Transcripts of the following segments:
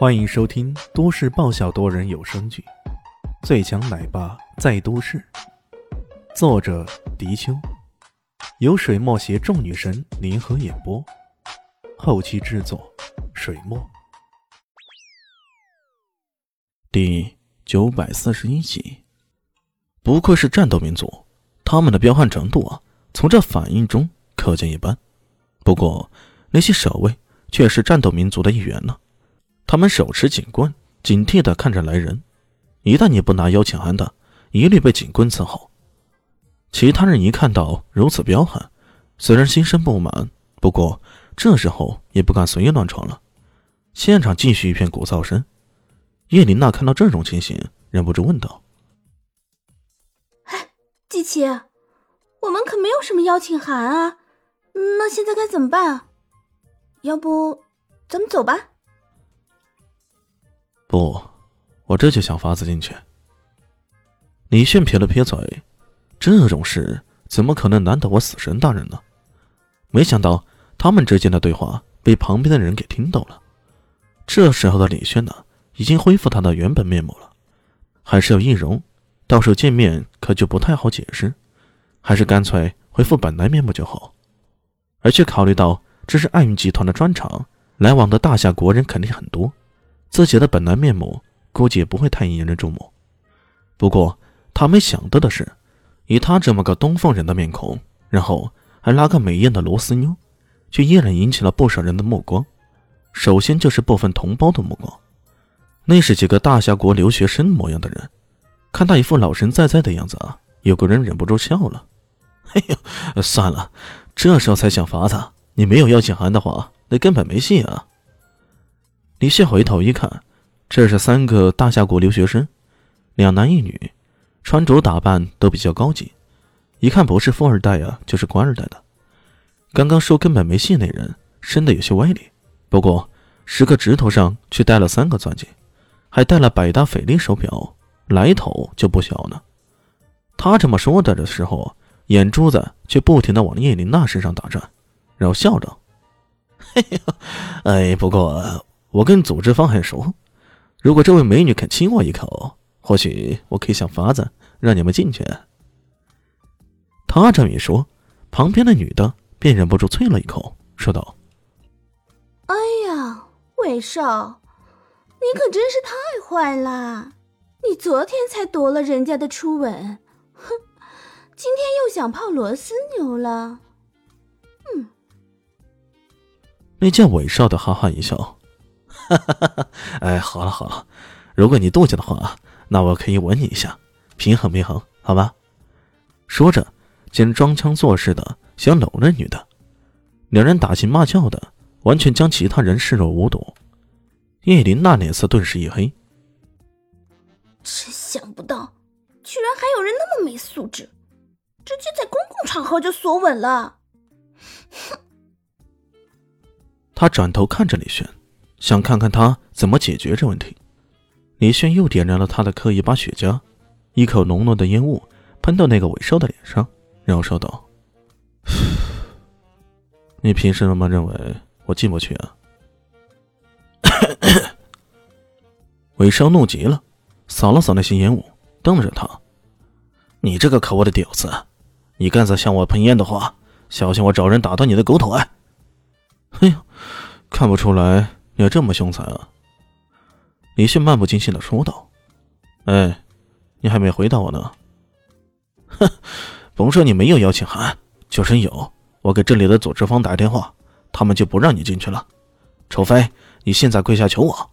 欢迎收听都市爆笑多人有声剧《最强奶爸在都市》，作者：迪秋，由水墨携众女神联合演播，后期制作：水墨。第九百四十一集，不愧是战斗民族，他们的彪悍程度啊，从这反应中可见一斑。不过，那些守卫却是战斗民族的一员呢。他们手持警棍，警惕地看着来人。一旦你不拿邀请函的，一律被警棍伺候。其他人一看到如此彪悍，虽然心生不满，不过这时候也不敢随意乱闯了。现场继续一片鼓噪声。叶琳娜看到这种情形，忍不住问道：“哎，季琪，我们可没有什么邀请函啊，那现在该怎么办啊？要不，咱们走吧。”不，我这就想法子进去。李炫撇了撇嘴，这种事怎么可能难倒我死神大人呢？没想到他们之间的对话被旁边的人给听到了。这时候的李炫呢，已经恢复他的原本面目了，还是有易容，到时候见面可就不太好解释，还是干脆恢复本来面目就好。而且考虑到这是爱云集团的专场，来往的大夏国人肯定很多。自己的本来面目估计也不会太引人注目，不过他没想到的是，以他这么个东方人的面孔，然后还拉个美艳的螺丝妞，却依然引起了不少人的目光。首先就是部分同胞的目光，那是几个大夏国留学生模样的人，看他一副老神在在的样子啊，有个人忍不住笑了：“哎呦，算了，这时候才想法子，你没有邀请函的话，那根本没戏啊。”李现回头一看，这是三个大夏国留学生，两男一女，穿着打扮都比较高级，一看不是富二代啊，就是官二代的。刚刚说根本没戏那人，身的有些歪理，不过十个指头上却戴了三个钻戒，还戴了百达翡丽手表，来头就不小呢。他这么说的的时候，眼珠子却不停的往叶琳娜身上打转，然后笑着：“嘿呀，哎，不过。”我跟组织方很熟，如果这位美女肯亲我一口，或许我可以想法子让你们进去。他这么一说，旁边的女的便忍不住啐了一口，说道：“哎呀，韦少，你可真是太坏了！你昨天才夺了人家的初吻，哼，今天又想泡螺丝牛了。”嗯，那叫韦少的哈哈一笑。哈哈哈哈哎，好了好了，如果你妒忌的话，那我可以吻你一下，平衡平衡，好吧？说着，竟装腔作势的想搂那女的，两人打情骂俏的，完全将其他人视若无睹。叶琳娜脸色顿时一黑，真想不到，居然还有人那么没素质，直接在公共场合就索吻了。哼！他转头看着李轩。想看看他怎么解决这问题。李炫又点燃了他的刻意把雪茄，一口浓浓的烟雾喷到那个韦少的脸上，然后说道：“ 你凭什么认为我进不去啊？” 韦少怒极了，扫了扫那些烟雾，瞪着他：“你这个可恶的屌丝，你敢再向我喷烟的话，小心我找人打断你的狗腿！”哎呦，看不出来。你这么凶残啊！李迅漫不经心的说道：“哎，你还没回答我呢。哼，甭说你没有邀请函，就是有，我给这里的组织方打电话，他们就不让你进去了。除非你现在跪下求我。”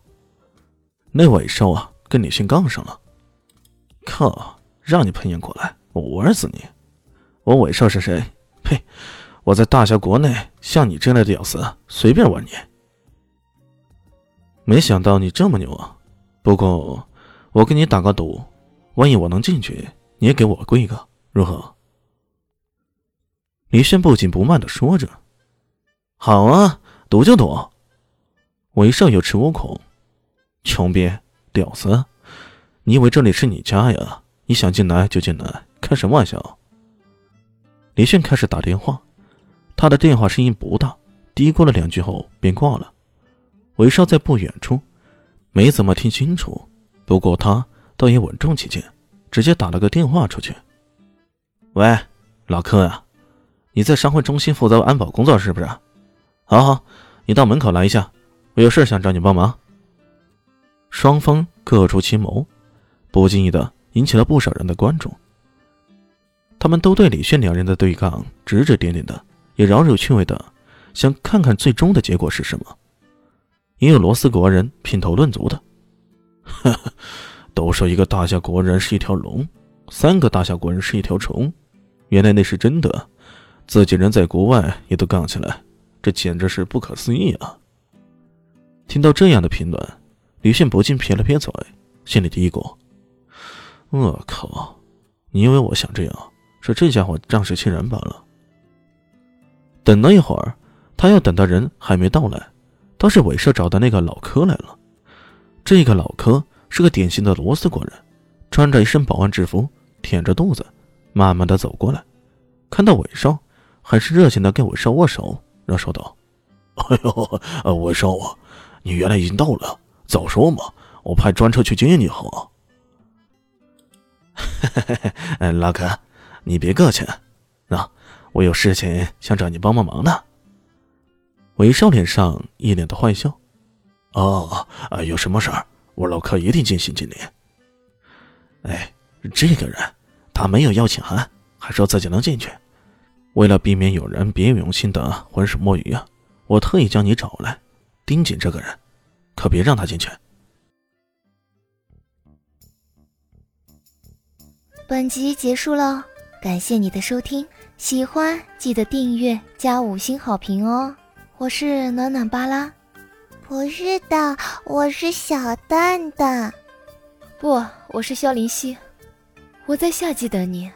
那尾兽啊，跟李迅杠上了。靠！让你喷烟过来，我玩死你！我尾兽是谁？呸！我在大夏国内，像你这类的屌丝，随便玩你。没想到你这么牛啊！不过，我跟你打个赌，万一我能进去，你也给我跪一个，如何？李轩不紧不慢的说着：“好啊，赌就赌。”韦少有恃无恐：“穷逼，屌丝，你以为这里是你家呀？你想进来就进来，开什么玩笑？”李炫开始打电话，他的电话声音不大，嘀咕了两句后便挂了。韦少在不远处，没怎么听清楚，不过他倒也稳重起见，直接打了个电话出去。喂，老柯啊，你在商会中心负责安保工作是不是？好好，你到门口来一下，我有事想找你帮忙。双方各出奇谋，不经意的引起了不少人的关注。他们都对李炫两人的对抗指指点点的，也饶有趣味的想看看最终的结果是什么。也有罗斯国人品头论足的，呵呵，都说一个大夏国人是一条龙，三个大夏国人是一条虫，原来那是真的，自己人在国外也都杠起来，这简直是不可思议啊！听到这样的评论，李炫不禁撇了撇嘴，心里嘀咕：“我靠，你以为我想这样，是这家伙仗势欺人罢了。”等了一会儿，他要等的人还没到来。倒是韦社找的那个老柯来了。这个老柯是个典型的罗斯国人，穿着一身保安制服，腆着肚子，慢慢的走过来，看到韦少，很是热情的跟韦少握手，然后说道：“哎呦，呃韦少啊，你原来已经到了，早说嘛，我派专车去接你好。”嘿嘿嘿老柯，你别客气，那我有事情想找你帮帮忙呢。韦少脸上一脸的坏笑，哦，啊，有什么事儿？我老柯一定尽心尽力。哎，这个人，他没有邀请函，还说自己能进去。为了避免有人别有用心的浑水摸鱼啊，我特意将你找来，盯紧这个人，可别让他进去。本集结束了，感谢你的收听，喜欢记得订阅加五星好评哦。我是暖暖巴拉，不是的，我是小蛋蛋，不，我是萧林希，我在夏季等你。